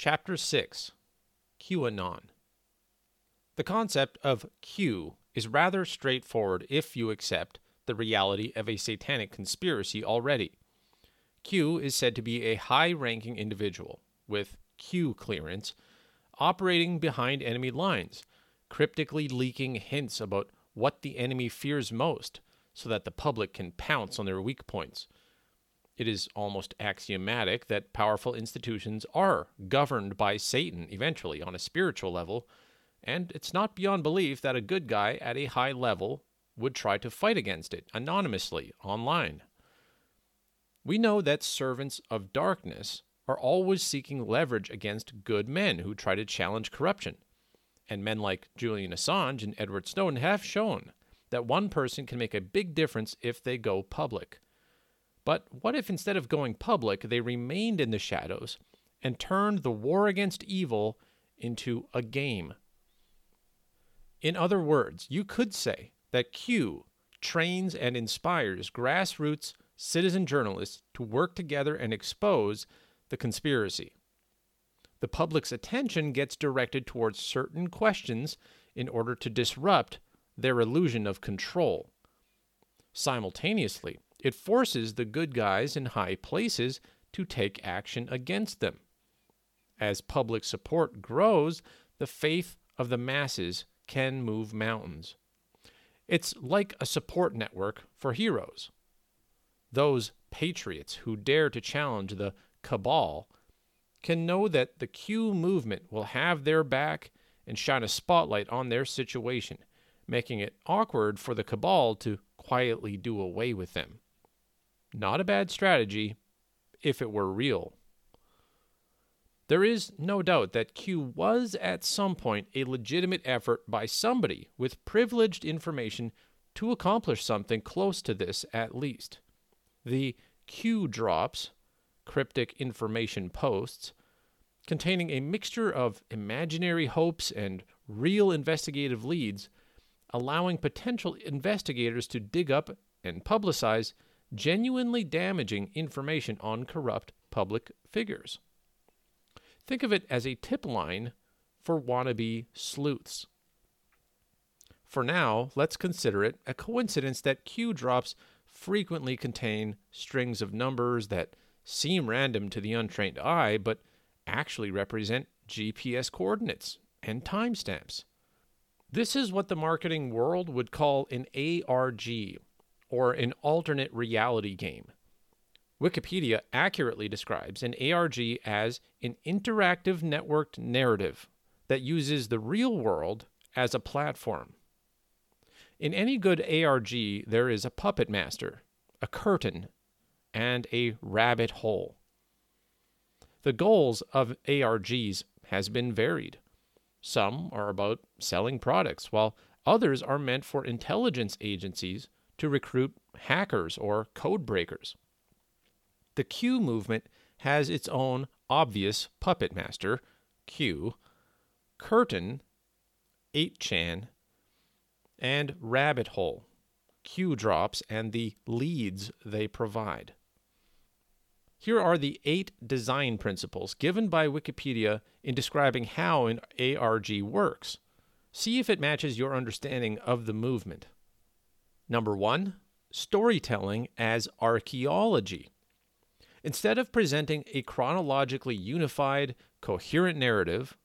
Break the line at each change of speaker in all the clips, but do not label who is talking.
Chapter 6 QAnon The concept of Q is rather straightforward if you accept the reality of a satanic conspiracy already. Q is said to be a high ranking individual with Q clearance operating behind enemy lines, cryptically leaking hints about what the enemy fears most so that the public can pounce on their weak points. It is almost axiomatic that powerful institutions are governed by Satan eventually on a spiritual level, and it's not beyond belief that a good guy at a high level would try to fight against it anonymously online. We know that servants of darkness are always seeking leverage against good men who try to challenge corruption. And men like Julian Assange and Edward Snowden have shown that one person can make a big difference if they go public. But what if instead of going public, they remained in the shadows and turned the war against evil into a game? In other words, you could say that Q trains and inspires grassroots citizen journalists to work together and expose the conspiracy. The public's attention gets directed towards certain questions in order to disrupt their illusion of control. Simultaneously, it forces the good guys in high places to take action against them. As public support grows, the faith of the masses can move mountains. It's like a support network for heroes. Those patriots who dare to challenge the cabal can know that the Q movement will have their back and shine a spotlight on their situation, making it awkward for the cabal to quietly do away with them. Not a bad strategy if it were real. There is no doubt that Q was at some point a legitimate effort by somebody with privileged information to accomplish something close to this at least. The Q drops, cryptic information posts, containing a mixture of imaginary hopes and real investigative leads, allowing potential investigators to dig up and publicize genuinely damaging information on corrupt public figures. Think of it as a tip line for wannabe sleuths. For now, let's consider it a coincidence that Q drops frequently contain strings of numbers that seem random to the untrained eye, but actually represent GPS coordinates and timestamps. This is what the marketing world would call an ARG, or an alternate reality game. Wikipedia accurately describes an ARG as an interactive networked narrative that uses the real world as a platform. In any good ARG, there is a puppet master, a curtain, and a rabbit hole. The goals of ARGs has been varied. Some are about selling products, while others are meant for intelligence agencies to recruit hackers or code breakers. The Q movement has its own obvious puppet master, Q, curtain, 8chan, and rabbit hole, Q drops, and the leads they provide. Here are the eight design principles given by Wikipedia in describing how an ARG works. See if it matches your understanding of the movement. Number one, storytelling as archaeology. Instead of presenting a chronologically unified, coherent narrative,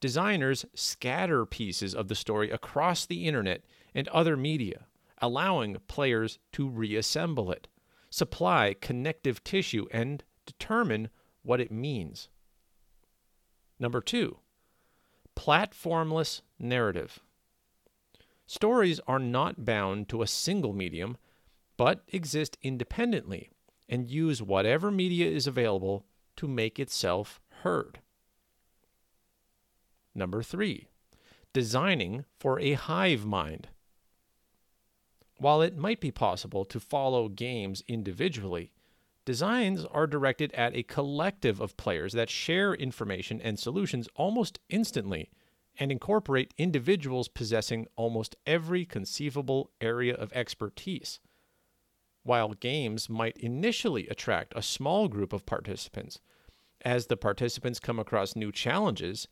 designers scatter pieces of the story across the internet and other media, allowing players to reassemble it, supply connective tissue, and determine what it means. Number two, platformless narrative. Stories are not bound to a single medium, but exist independently and use whatever media is available to make itself heard. Number three, designing for a hive mind. While it might be possible to follow games individually, designs are directed at a collective of players that share information and solutions almost instantly and incorporate individuals possessing almost every conceivable area of expertise. While games might initially attract a small group of participants, as the participants come across new challenges,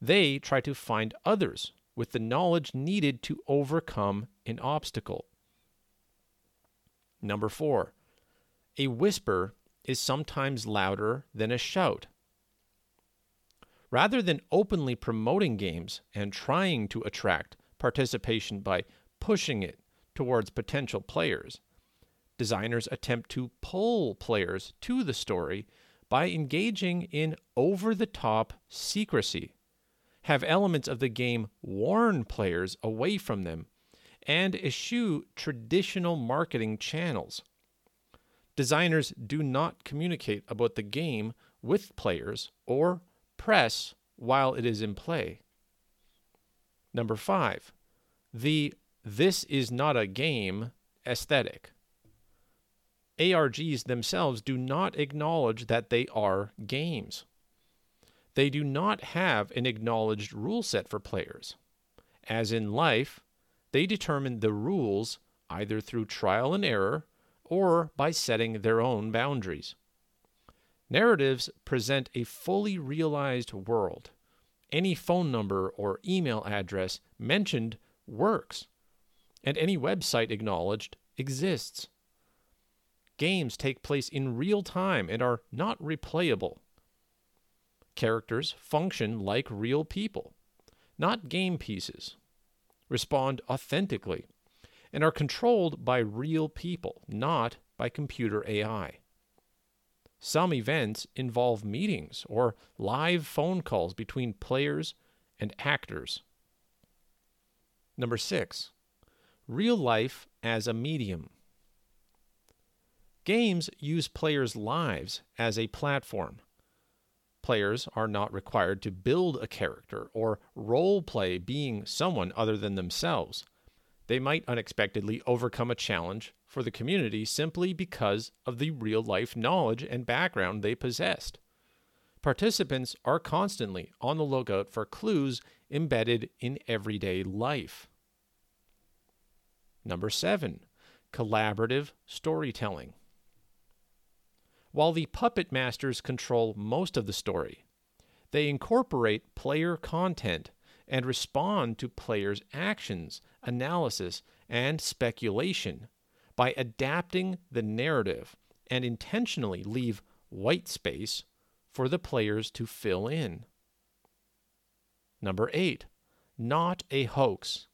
they try to find others with the knowledge needed to overcome an obstacle. Number four, a whisper is sometimes louder than a shout. Rather than openly promoting games and trying to attract participation by pushing it towards potential players, designers attempt to pull players to the story by engaging in over the top secrecy, have elements of the game warn players away from them, and eschew traditional marketing channels. Designers do not communicate about the game with players or press while it is in play. Number five, the this is not a game aesthetic. ARGs themselves do not acknowledge that they are games. They do not have an acknowledged rule set for players. As in life, they determine the rules either through trial and error or by setting their own boundaries. Narratives present a fully realized world. Any phone number or email address mentioned works, and any website acknowledged exists. Games take place in real time and are not replayable. Characters function like real people, not game pieces, respond authentically, and are controlled by real people, not by computer AI. Some events involve meetings or live phone calls between players and actors. Number six, real life as a medium. Games use players' lives as a platform. Players are not required to build a character or role play being someone other than themselves. They might unexpectedly overcome a challenge for the community simply because of the real life knowledge and background they possessed. Participants are constantly on the lookout for clues embedded in everyday life. Number seven, collaborative storytelling. While the puppet masters control most of the story, they incorporate player content and respond to players' actions, analysis, and speculation by adapting the narrative and intentionally leave white space for the players to fill in. Number eight, not a hoax.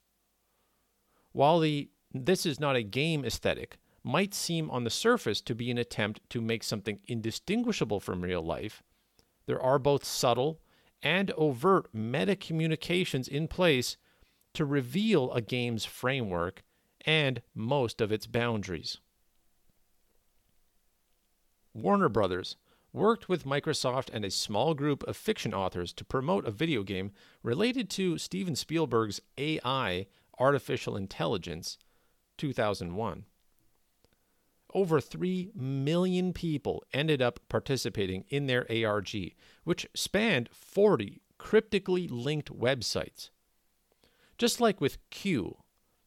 While the this is not a game aesthetic might seem on the surface to be an attempt to make something indistinguishable from real life, there are both subtle and overt meta communications in place to reveal a game's framework and most of its boundaries. Warner Brothers worked with Microsoft and a small group of fiction authors to promote a video game related to Steven Spielberg's AI, Artificial Intelligence, 2001 over 3 million people ended up participating in their ARG, which spanned 40 cryptically linked websites. Just like with Q,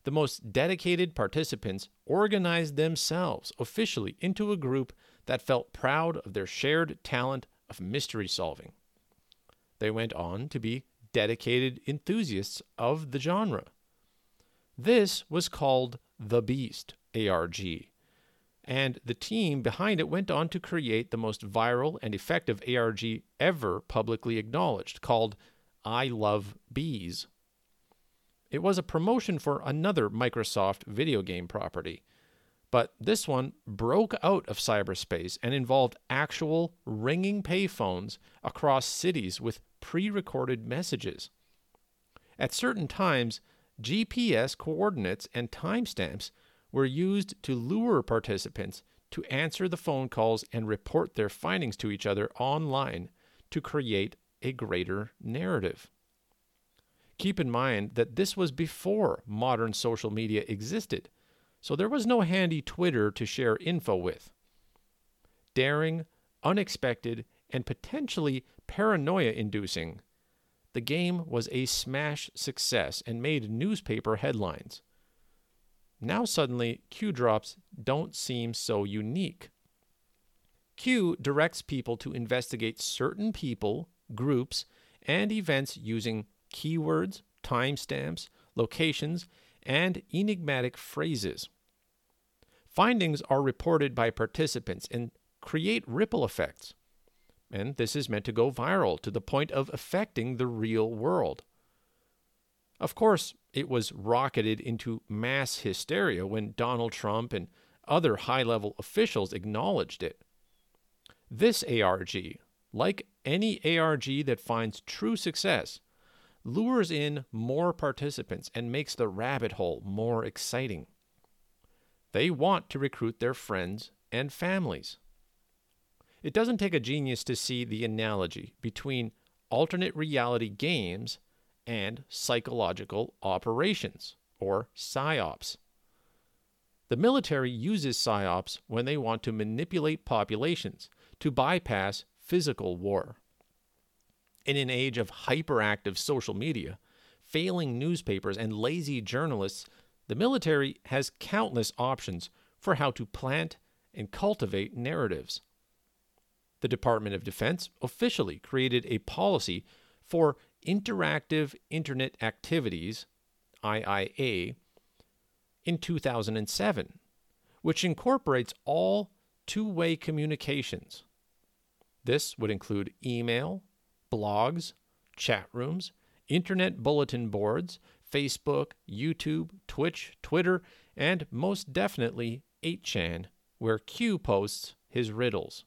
the most dedicated participants organized themselves officially into a group that felt proud of their shared talent of mystery solving. They went on to be dedicated enthusiasts of the genre. This was called The Beast ARG and the team behind it went on to create the most viral and effective ARG ever publicly acknowledged, called I Love Bees. It was a promotion for another Microsoft video game property, but this one broke out of cyberspace and involved actual ringing payphones across cities with pre recorded messages. At certain times, GPS coordinates and timestamps were used to lure participants to answer the phone calls and report their findings to each other online to create a greater narrative. Keep in mind that this was before modern social media existed, so there was no handy Twitter to share info with. Daring, unexpected, and potentially paranoia inducing, the game was a smash success and made newspaper headlines. Now suddenly, Q drops don't seem so unique. Q directs people to investigate certain people, groups, and events using keywords, timestamps, locations, and enigmatic phrases. Findings are reported by participants and create ripple effects. And this is meant to go viral to the point of affecting the real world. Of course, it was rocketed into mass hysteria when Donald Trump and other high level officials acknowledged it. This ARG, like any ARG that finds true success, lures in more participants and makes the rabbit hole more exciting. They want to recruit their friends and families. It doesn't take a genius to see the analogy between alternate reality games and psychological operations, or PSYOPs. The military uses PSYOPs when they want to manipulate populations to bypass physical war. In an age of hyperactive social media, failing newspapers, and lazy journalists, the military has countless options for how to plant and cultivate narratives. The Department of Defense officially created a policy for interactive internet activities, IIA, in 2007, which incorporates all two way communications. This would include email, blogs, chat rooms, internet bulletin boards, Facebook, YouTube, Twitch, Twitter, and most definitely 8chan, where Q posts his riddles.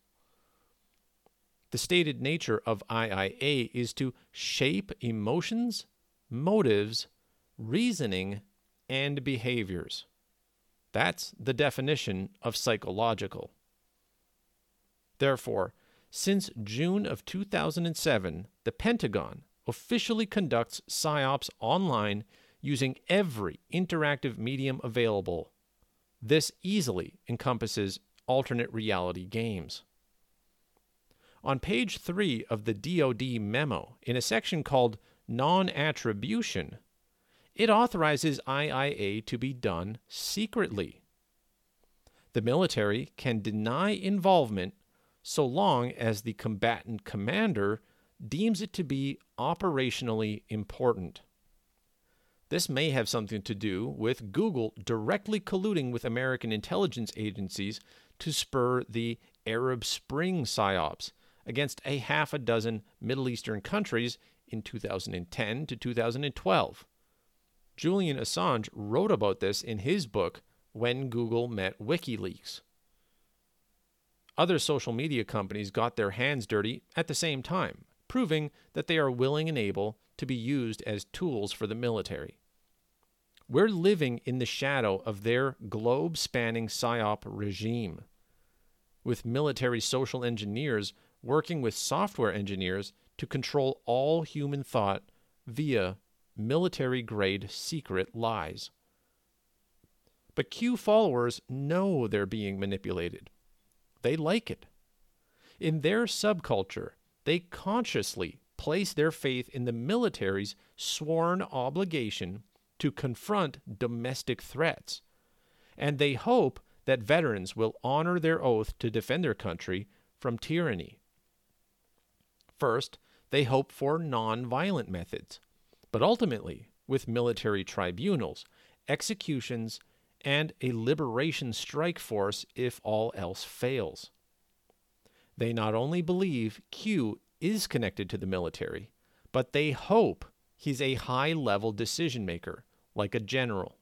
The stated nature of IIA is to shape emotions, motives, reasoning, and behaviors. That's the definition of psychological. Therefore, since June of 2007, the Pentagon officially conducts PSYOPs online using every interactive medium available. This easily encompasses alternate reality games. On page 3 of the DoD memo, in a section called Non Attribution, it authorizes IIA to be done secretly. The military can deny involvement so long as the combatant commander deems it to be operationally important. This may have something to do with Google directly colluding with American intelligence agencies to spur the Arab Spring psyops against a half a dozen Middle Eastern countries in 2010 to 2012. Julian Assange wrote about this in his book, When Google Met WikiLeaks. Other social media companies got their hands dirty at the same time, proving that they are willing and able to be used as tools for the military. We're living in the shadow of their globe spanning PSYOP regime, with military social engineers working with software engineers to control all human thought via military grade secret lies. But Q followers know they're being manipulated. They like it. In their subculture, they consciously place their faith in the military's sworn obligation to confront domestic threats, and they hope that veterans will honor their oath to defend their country from tyranny. First, they hope for non-violent methods, but ultimately, with military tribunals, executions, and a liberation strike force if all else fails. They not only believe Q is connected to the military, but they hope he's a high level decision maker, like a general.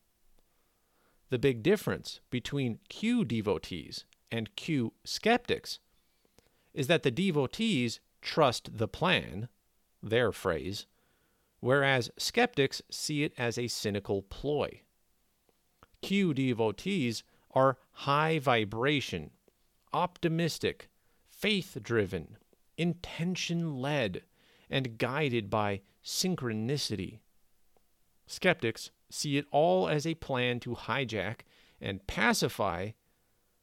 The big difference between Q devotees and Q skeptics is that the devotees trust the plan, their phrase, whereas skeptics see it as a cynical ploy. Q devotees are high vibration, optimistic, faith driven, intention led, and guided by synchronicity. Skeptics see it all as a plan to hijack and pacify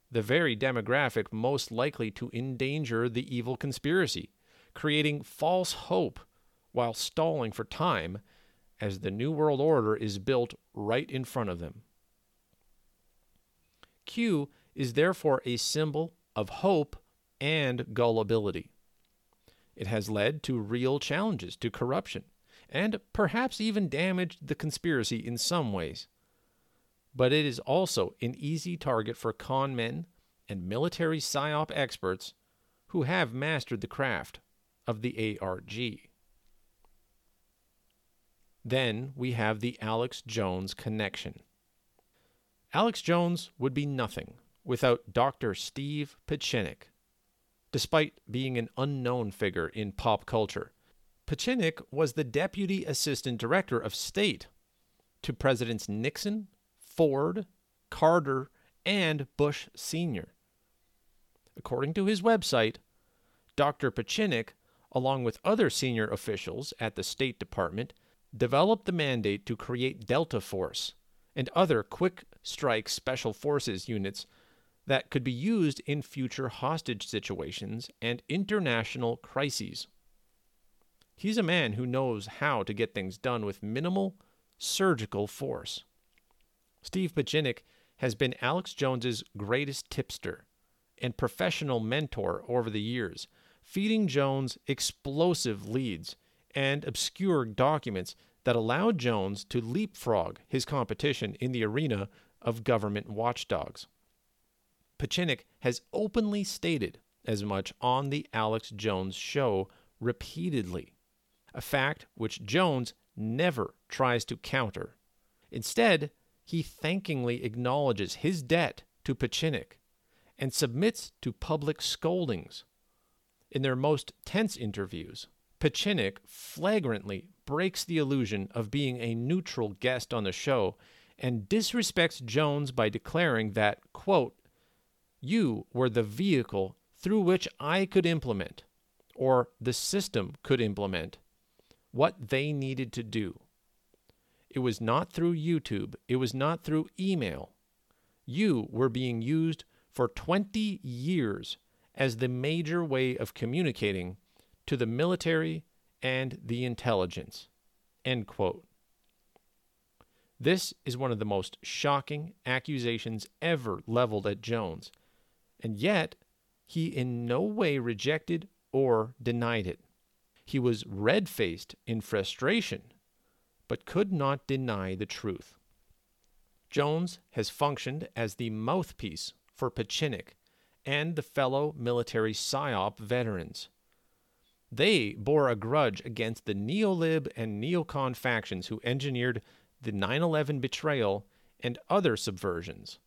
the very demographic most likely to endanger the evil conspiracy, creating false hope while stalling for time as the New World Order is built right in front of them. Q is therefore a symbol of hope and gullibility. It has led to real challenges to corruption and perhaps even damaged the conspiracy in some ways. But it is also an easy target for con men and military psyop experts who have mastered the craft of the ARG. Then we have the Alex Jones connection. Alex Jones would be nothing without Dr. Steve Pieczenik. Despite being an unknown figure in pop culture, Pieczenik was the Deputy Assistant Director of State to Presidents Nixon, Ford, Carter, and Bush Sr. According to his website, Dr. Pieczenik, along with other senior officials at the State Department, developed the mandate to create Delta Force and other quick strike special forces units that could be used in future hostage situations and international crises. He's a man who knows how to get things done with minimal surgical force. Steve Pieczenik has been Alex Jones's greatest tipster and professional mentor over the years, feeding Jones explosive leads and obscure documents that allowed Jones to leapfrog his competition in the arena of government watchdogs. Pieczenik has openly stated as much on the Alex Jones show repeatedly, a fact which Jones never tries to counter. Instead, he thankingly acknowledges his debt to Pieczenik and submits to public scoldings. In their most tense interviews, Pieczenik flagrantly breaks the illusion of being a neutral guest on the show and disrespects Jones by declaring that, quote, you were the vehicle through which I could implement, or the system could implement, what they needed to do. It was not through YouTube, it was not through email. You were being used for 20 years as the major way of communicating to the military and the intelligence. End quote. This is one of the most shocking accusations ever leveled at Jones, and yet he in no way rejected or denied it. He was red faced in frustration, but could not deny the truth. Jones has functioned as the mouthpiece for Pieczenik and the fellow military PSYOP veterans. They bore a grudge against the neolib and neocon factions who engineered the 9 11 betrayal and other subversions.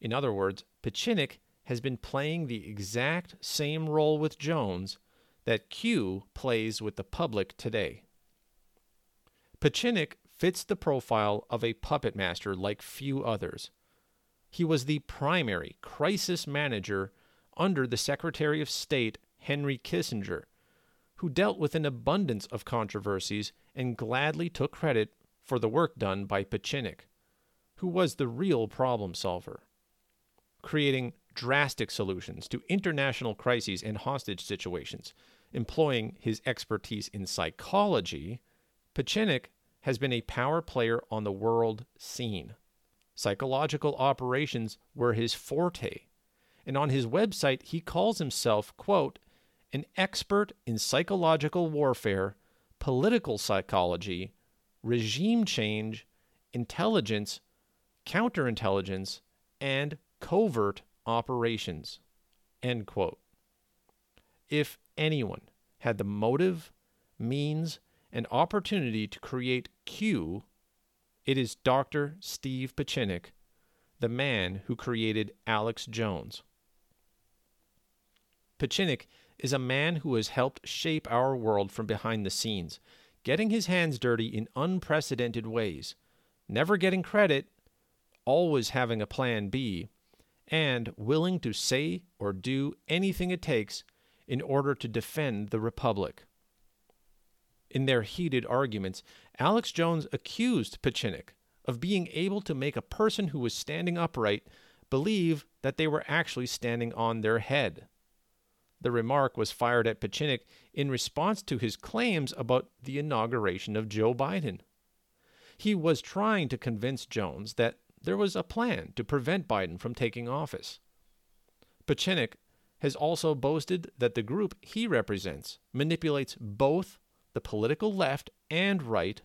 In other words, Pieczenik has been playing the exact same role with Jones that Q plays with the public today. Pieczenik fits the profile of a puppet master like few others. He was the primary crisis manager under the Secretary of State Henry Kissinger who dealt with an abundance of controversies and gladly took credit for the work done by Pieczenik, who was the real problem solver. Creating drastic solutions to international crises and hostage situations, employing his expertise in psychology, Pieczenik has been a power player on the world scene. Psychological operations were his forte, and on his website he calls himself, quote, an expert in psychological warfare, political psychology, regime change, intelligence, counterintelligence, and covert operations. End quote. If anyone had the motive, means, and opportunity to create Q, it is Dr. Steve Pieczenik, the man who created Alex Jones. Pieczenik is a man who has helped shape our world from behind the scenes, getting his hands dirty in unprecedented ways, never getting credit, always having a plan B, and willing to say or do anything it takes in order to defend the Republic. In their heated arguments, Alex Jones accused Pieczenik of being able to make a person who was standing upright believe that they were actually standing on their head. The remark was fired at Pieczenik in response to his claims about the inauguration of Joe Biden. He was trying to convince Jones that there was a plan to prevent Biden from taking office. Pieczenik has also boasted that the group he represents manipulates both the political left and right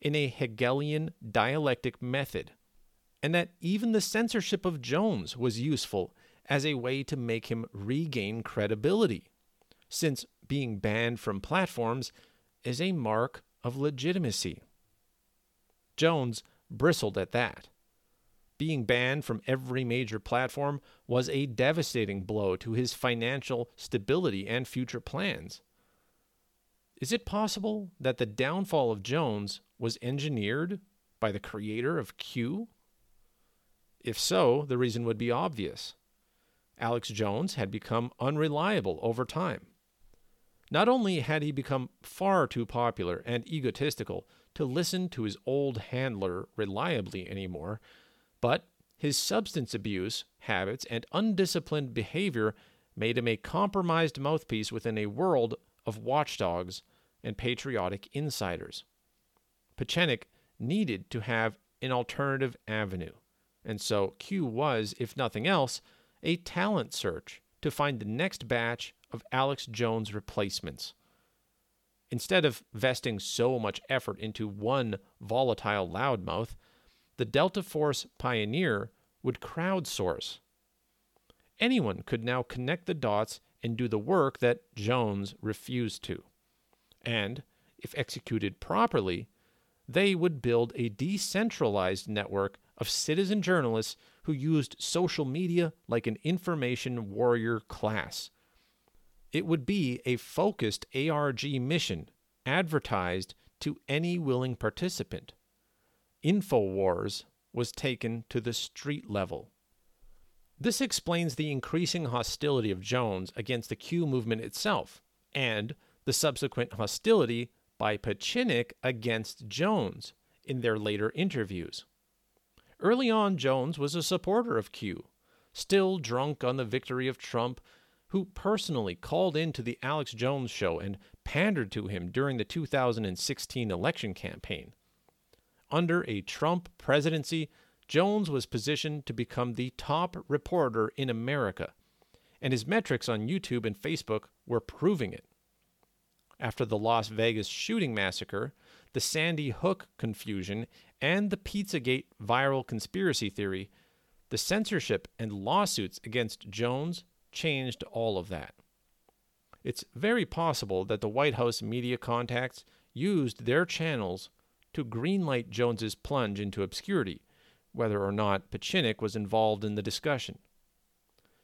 in a Hegelian dialectic method, and that even the censorship of Jones was useful as a way to make him regain credibility, since being banned from platforms is a mark of legitimacy. Jones bristled at that. Being banned from every major platform was a devastating blow to his financial stability and future plans. Is it possible that the downfall of Jones was engineered by the creator of Q? If so, the reason would be obvious. Alex Jones had become unreliable over time. Not only had he become far too popular and egotistical to listen to his old handler reliably anymore, but his substance abuse habits and undisciplined behavior made him a compromised mouthpiece within a world of watchdogs and patriotic insiders. Pieczenik needed to have an alternative avenue, and so Q was, if nothing else, a talent search to find the next batch of Alex Jones replacements. Instead of vesting so much effort into one volatile loudmouth, the Delta Force pioneer would crowdsource. Anyone could now connect the dots and do the work that Jones refused to. And, if executed properly, they would build a decentralized network of citizen journalists who used social media like an information warrior class. It would be a focused ARG mission advertised to any willing participant. InfoWars was taken to the street level. This explains the increasing hostility of Jones against the Q movement itself and the subsequent hostility by Pieczenik against Jones in their later interviews. Early on, Jones was a supporter of Q, still drunk on the victory of Trump, who personally called into the Alex Jones show and pandered to him during the 2016 election campaign. Under a Trump presidency, Jones was positioned to become the top reporter in America, and his metrics on YouTube and Facebook were proving it. After the Las Vegas shooting massacre, the Sandy Hook confusion, and the Pizzagate viral conspiracy theory, the censorship and lawsuits against Jones changed all of that. It's very possible that the White House media contacts used their channels to greenlight Jones's plunge into obscurity, whether or not Pieczenik was involved in the discussion.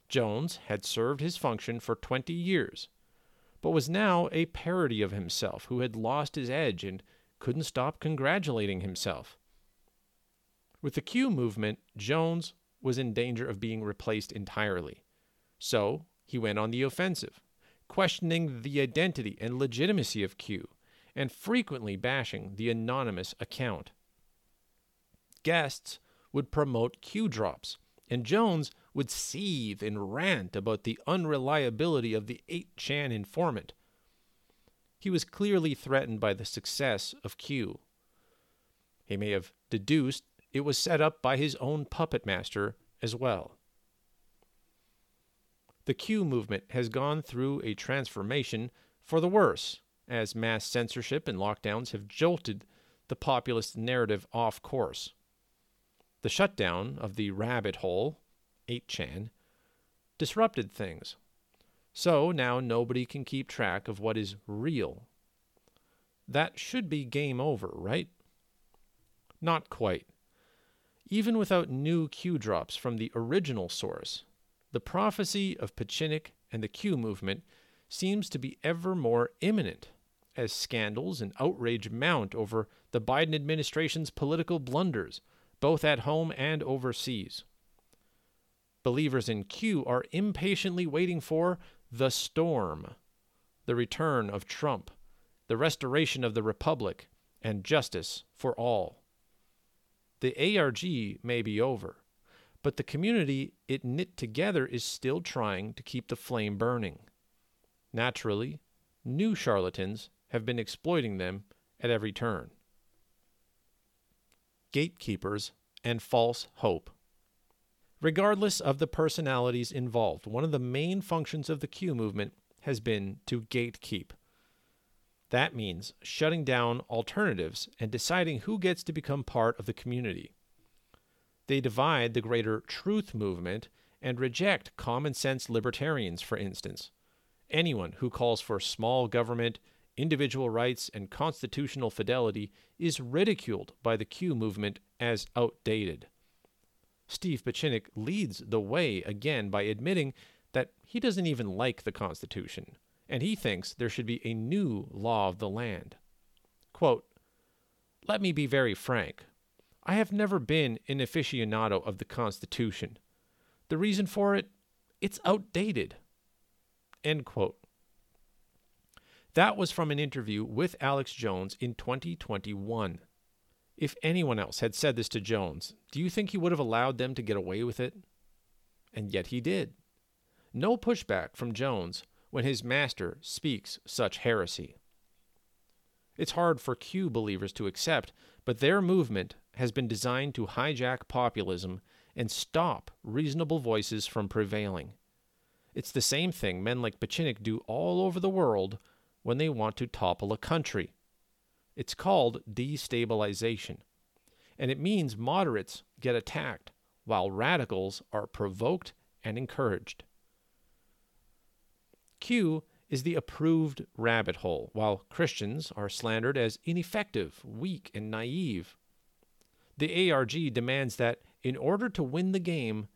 Jones had served his function for 20 years, but was now a parody of himself who had lost his edge and couldn't stop congratulating himself. With the Q movement, Jones was in danger of being replaced entirely. So he went on the offensive, questioning the identity and legitimacy of Q, and frequently bashing the anonymous account. Guests would promote Q drops, and Jones would seethe and rant about the unreliability of the 8chan informant. He was clearly threatened by the success of Q. He may have deduced it was set up by his own puppet master as well. The Q movement has gone through a transformation for the worse, as mass censorship and lockdowns have jolted the populist narrative off course. The shutdown of the rabbit hole, 8chan, disrupted things. So now nobody can keep track of what is real. That should be game over, right? Not quite. Even without new Q drops from the original source, the prophecy of Pieczenik and the Q movement seems to be ever more imminent as scandals and outrage mount over the Biden administration's political blunders, both at home and overseas. Believers in Q are impatiently waiting for the storm, the return of Trump, the restoration of the Republic, and justice for all. The ARG may be over, but the community it knit together is still trying to keep the flame burning. Naturally, new charlatans have been exploiting them at every turn. Gatekeepers and false hope. Regardless of the personalities involved, one of the main functions of the Q movement has been to gatekeep. That means shutting down alternatives and deciding who gets to become part of the community. They divide the greater truth movement and reject common sense libertarians, for instance. Anyone who calls for small government, individual rights, and constitutional fidelity is ridiculed by the Q movement as outdated. Steve Pieczenik leads the way again by admitting that he doesn't even like the Constitution, and he thinks there should be a new law of the land. Quote, Let me be very frank. I have never been an aficionado of the Constitution. The reason for it, it's outdated. End quote. That was from an interview with Alex Jones in 2021. If anyone else had said this to Jones, do you think he would have allowed them to get away with it? And yet he did. No pushback from Jones when his master speaks such heresy. It's hard for Q believers to accept, but their movement has been designed to hijack populism and stop reasonable voices from prevailing. It's the same thing men like Pieczenik do all over the world when they want to topple a country. It's called destabilization, and it means moderates get attacked while radicals are provoked and encouraged. Q is the approved rabbit hole, while Christians are slandered as ineffective, weak, and naive. The ARG demands that, in order to win the game,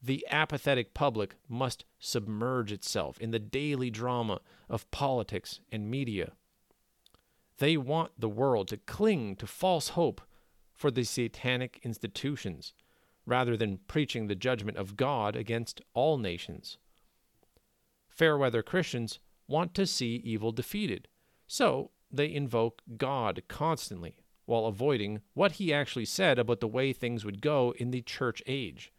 the apathetic public must submerge itself in the daily drama of politics and media. They want the world to cling to false hope for the satanic institutions, rather than preaching the judgment of God against all nations. Fairweather Christians want to see evil defeated, so they invoke God constantly while avoiding what he actually said about the way things would go in the church age.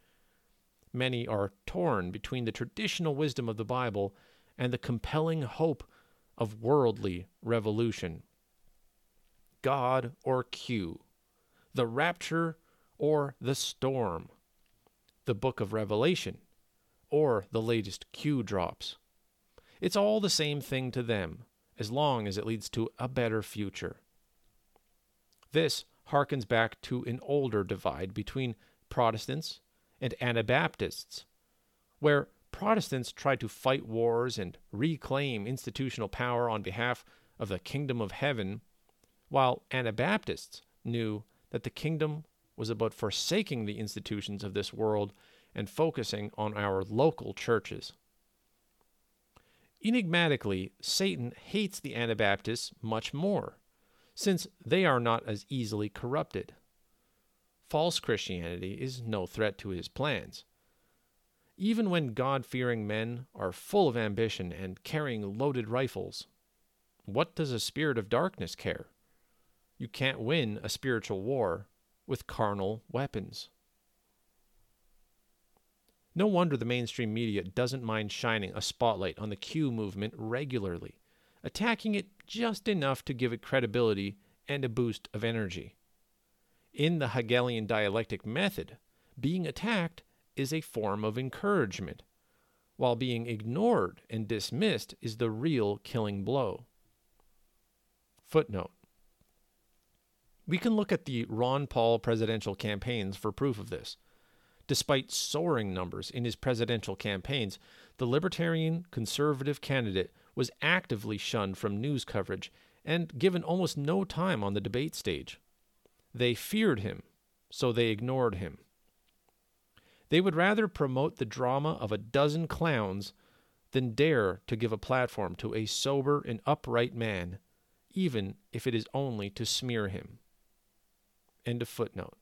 Many are torn between the traditional wisdom of the Bible and the compelling hope of worldly revolution. God or Q, the rapture or the storm, the book of Revelation or the latest Q drops. It's all the same thing to them, as long as it leads to a better future. This harkens back to an older divide between Protestants and Anabaptists, where Protestants tried to fight wars and reclaim institutional power on behalf of the kingdom of heaven, while Anabaptists knew that the kingdom was about forsaking the institutions of this world and focusing on our local churches. Enigmatically, Satan hates the Anabaptists much more since they are not as easily corrupted. False Christianity is no threat to his plans. Even when God fearing men are full of ambition and carrying loaded rifles, what does a spirit of darkness care? You can't win a spiritual war with carnal weapons. No wonder the mainstream media doesn't mind shining a spotlight on the Q movement regularly attacking it just enough to give it credibility and a boost of energy. In the Hegelian dialectic method, being attacked is a form of encouragement, while being ignored and dismissed is the real killing blow. Footnote We can look at the Ron Paul presidential campaigns for proof of this. Despite soaring numbers in his presidential campaigns, the Libertarian conservative candidate was actively shunned from news coverage and given almost no time on the debate stage. They feared him, so they ignored him. They would rather promote the drama of a dozen clowns than dare to give a platform to a sober and upright man, even if it is only to smear him. End of footnote.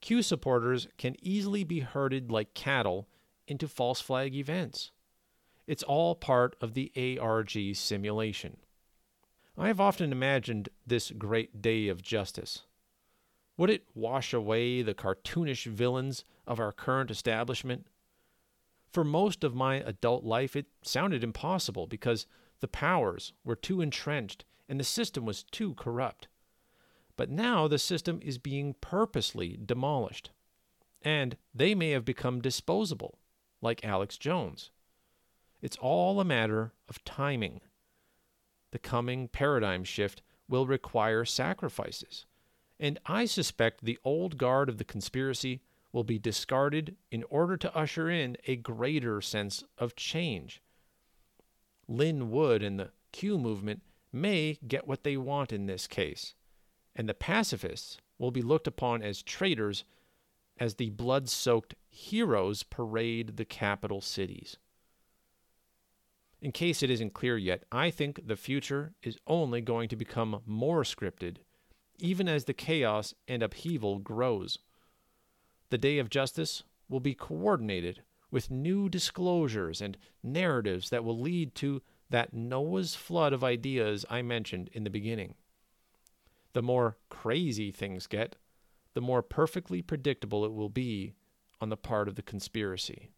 Q supporters can easily be herded like cattle into false flag events. It's all part of the ARG simulation. I have often imagined this great day of justice. Would it wash away the cartoonish villains of our current establishment? For most of my adult life, it sounded impossible because the powers were too entrenched and the system was too corrupt. But now the system is being purposely demolished. And they may have become disposable, like Alex Jones. It's all a matter of timing. The coming paradigm shift will require sacrifices, and I suspect the old guard of the conspiracy will be discarded in order to usher in a greater sense of change. Lin Wood and the Q movement may get what they want in this case, and the pacifists will be looked upon as traitors as the blood soaked heroes parade the capital cities. In case it isn't clear yet, I think the future is only going to become more scripted, even as the chaos and upheaval grows. The day of justice will be coordinated with new disclosures and narratives that will lead to that Noah's flood of ideas I mentioned in the beginning. The more crazy things get, the more perfectly predictable it will be on the part of the conspiracy.